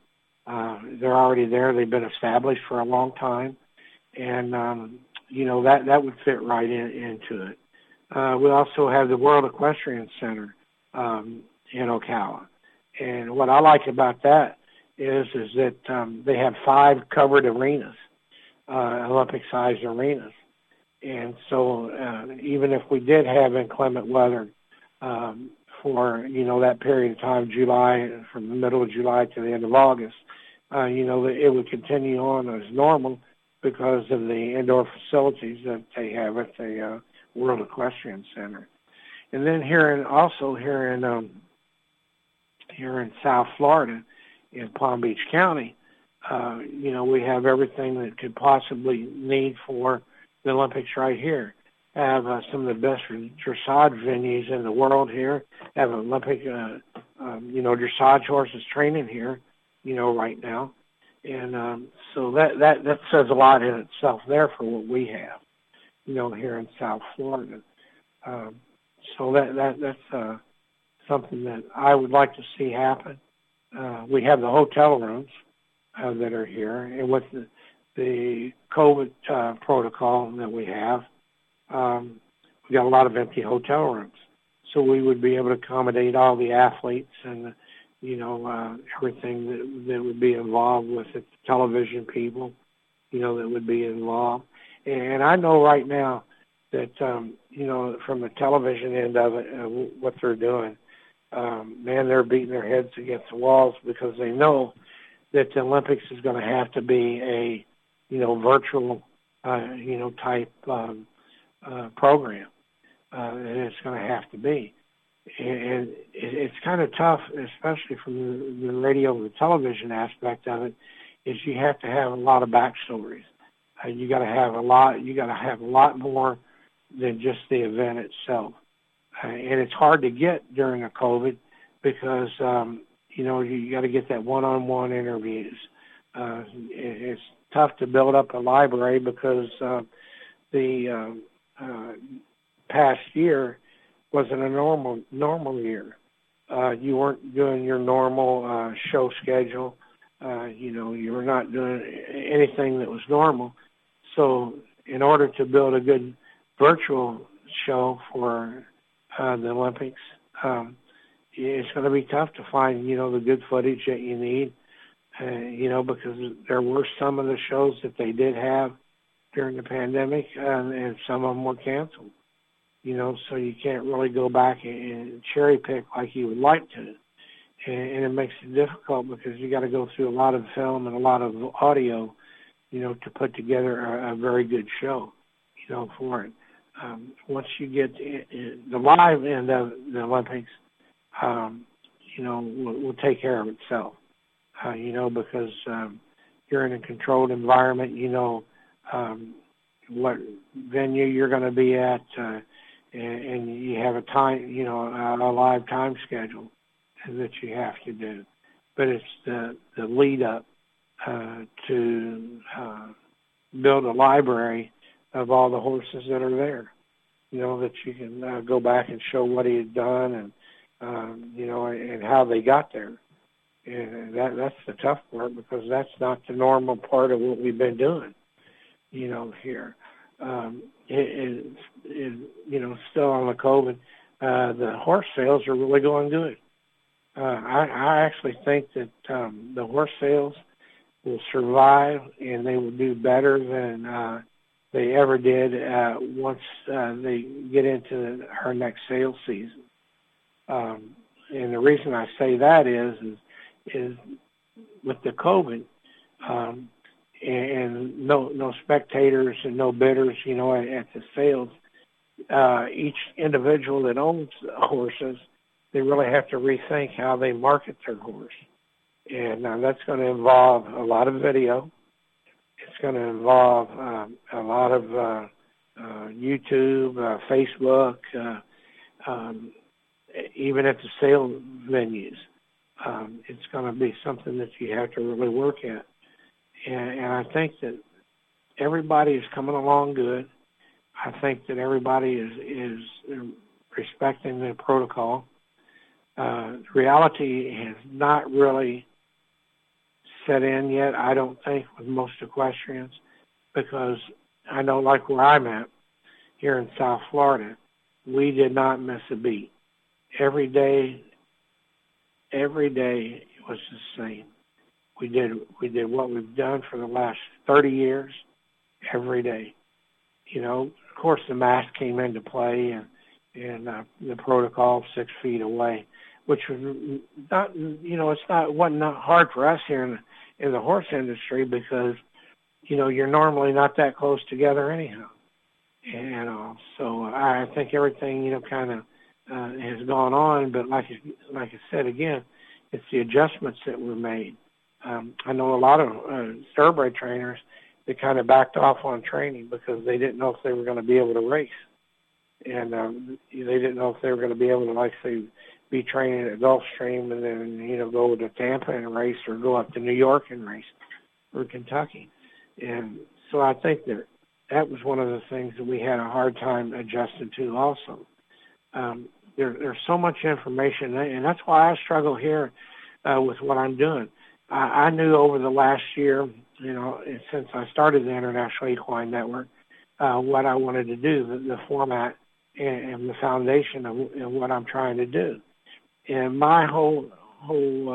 Uh, they're already there. They've been established for a long time, and um, you know that that would fit right in, into it. Uh, we also have the World Equestrian Center um, in Ocala, and what I like about that is is that um, they have five covered arenas, uh, Olympic-sized arenas, and so uh, even if we did have inclement weather um, for you know that period of time, July from the middle of July to the end of August, uh, you know it would continue on as normal because of the indoor facilities that they have at the uh, World Equestrian Center. And then here in also here in um, here in South Florida, in Palm Beach County, uh, you know we have everything that could possibly need for the Olympics right here. Have uh, some of the best dressage venues in the world here. Have Olympic, uh, um, you know, dressage horses training here, you know, right now, and um, so that that that says a lot in itself there for what we have, you know, here in South Florida. Um, so that that that's uh, something that I would like to see happen. Uh, we have the hotel rooms uh, that are here, and with the the COVID uh, protocol that we have, um, we got a lot of empty hotel rooms. So we would be able to accommodate all the athletes and, you know, uh, everything that, that would be involved with it, television people, you know, that would be involved. And I know right now that, um, you know, from the television end of it, uh, what they're doing, um, man, they're beating their heads against the walls because they know that the Olympics is going to have to be a you know, virtual, uh, you know, type um, uh, program. Uh, and it's going to have to be. And it's kind of tough, especially from the, radio and the television aspect of it, is you have to have a lot of backstories. Uh, you got to have a lot. You got to have a lot more than just the event itself. Uh, and it's hard to get during a COVID because um, you know you got to get that one-on-one interviews. Uh, it's tough to build up a library because uh, the uh, uh, past year wasn't a normal normal year. Uh, you weren't doing your normal uh, show schedule. Uh, you know, you were not doing anything that was normal. So, in order to build a good virtual show for uh, the Olympics, um, it's going to be tough to find, you know, the good footage that you need uh, you know, because there were some of the shows that they did have during the pandemic, and, and some of them were canceled. You know, so you can't really go back and cherry pick like you would like to, and, and it makes it difficult because you got to go through a lot of film and a lot of audio, you know, to put together a, a very good show, you know, for it. Um, once you get in, in the live end of the Olympics, um, you know, will, will take care of itself uh, you know, because um, you're in a controlled environment, you know um, what venue you're going to be at, uh, and, and you have a time, you know, a, a live time schedule that you have to do. But it's the the lead up uh, to uh, build a library of all the horses that are there. You know that you can uh, go back and show what he had done and um, you know and how they got there and that that's the tough part because that's not the normal part of what we've been doing, you know, here. Um, it, it, you know, still on the COVID, uh, the horse sales are really going good. Uh, I, I actually think that um, the horse sales will survive and they will do better than uh, they ever did uh, once uh, they get into her next sales season. Um, and the reason I say that is, is is with the COVID, um, and no no spectators and no bidders, you know, at, at the sales. Uh, each individual that owns horses, they really have to rethink how they market their horse, and uh, that's going to involve a lot of video. it's going to involve um, a lot of uh, uh, YouTube, uh, Facebook, uh, um, even at the sale venues. Um, it's going to be something that you have to really work at. And, and I think that everybody is coming along good. I think that everybody is is respecting the protocol. Uh, reality has not really set in yet. I don't think with most equestrians because I know, like where I'm at here in South Florida, we did not miss a beat. Every day, every day was the same. We did we did what we've done for the last 30 years, every day. You know, of course, the mask came into play and and uh, the protocol six feet away, which was not you know it's not wasn't not hard for us here in the, in the horse industry because you know you're normally not that close together anyhow. And uh, so I think everything you know kind of uh, has gone on, but like like I said again, it's the adjustments that were made. Um, I know a lot of uh, thoroughbred trainers that kind of backed off on training because they didn't know if they were going to be able to race, and um, they didn't know if they were going to be able to, like say, be training at Gulfstream and then you know go to Tampa and race, or go up to New York and race, or Kentucky, and so I think that that was one of the things that we had a hard time adjusting to also. Um, there, there's so much information, and that's why I struggle here uh, with what I'm doing. I, I knew over the last year, you know, since I started the International Equine Network, uh, what I wanted to do, the, the format and, and the foundation of, what I'm trying to do. And my whole whole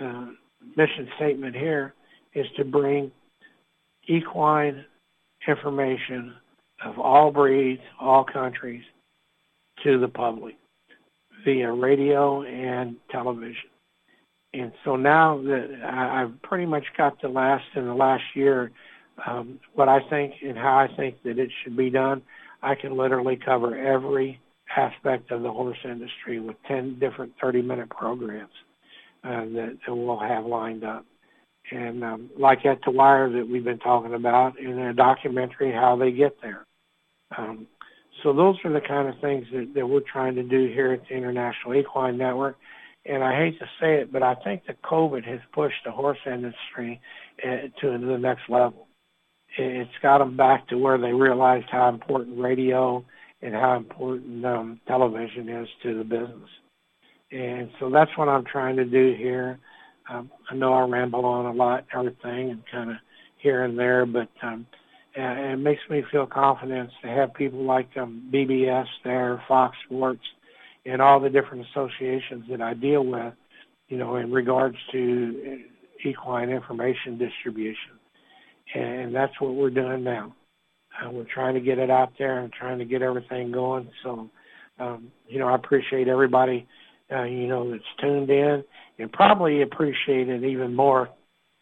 uh, uh, mission statement here is to bring equine information of all breeds, all countries, to the public via radio and television. And so now that I, have pretty much got the last in the last year um, what I think and how I think that it should be done, I can literally cover every aspect of the horse industry with 10 different 30-minute programs uh, that, that we'll have lined up. And um, like at the wire that we've been talking about in a documentary, how they get there. Um, so those are the kind of things that, that we're trying to do here at the International Equine Network. And I hate to say it, but I think that COVID has pushed the horse industry uh, to the next level. It's got them back to where they realized how important radio and how important um, television is to the business. And so that's what I'm trying to do here. Um, I know I ramble on a lot, everything, and kind of here and there, but um, and it makes me feel confidence to have people like um, BBS there, Fox Sports, and all the different associations that I deal with, you know, in regards to equine information distribution. And that's what we're doing now. Uh, we're trying to get it out there and trying to get everything going. So, um, you know, I appreciate everybody, uh, you know, that's tuned in and probably appreciate it even more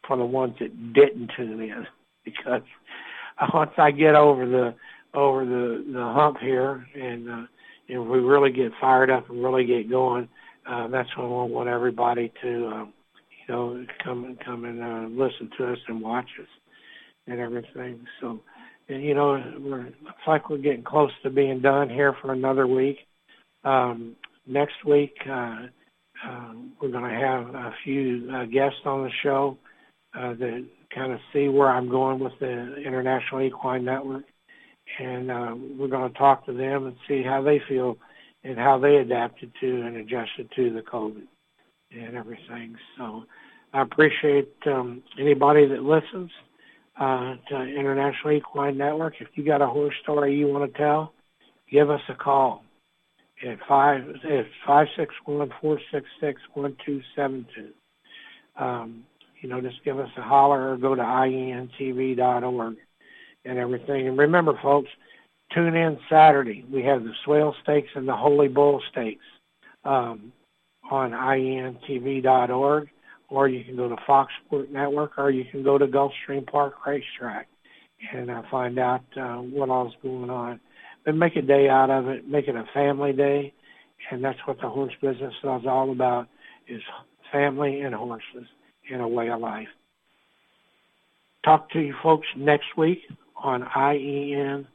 for the ones that didn't tune in because once I get over the over the the hump here, and uh, and we really get fired up and really get going, uh, that's when we want everybody to, uh, you know, come and come and uh, listen to us and watch us and everything. So, and you know, we're looks like we're getting close to being done here for another week. Um, next week, uh, uh, we're going to have a few uh, guests on the show uh, that kind of see where I'm going with the International Equine Network. And uh, we're going to talk to them and see how they feel and how they adapted to and adjusted to the COVID and everything. So I appreciate um, anybody that listens uh, to International Equine Network. If you got a horse story you want to tell, give us a call at five at five six one four six six one two seven two. Um, you know, just give us a holler or go to ientv.org and everything. And remember, folks, tune in Saturday. We have the Swale Stakes and the Holy Bull Stakes um, on ientv.org, or you can go to Fox Sport Network, or you can go to Gulfstream Park Racetrack and uh, find out uh, what all's going on. But make a day out of it. Make it a family day, and that's what the horse business is all about: is family and horses in a way of life. talk to you folks next week on ientv.org.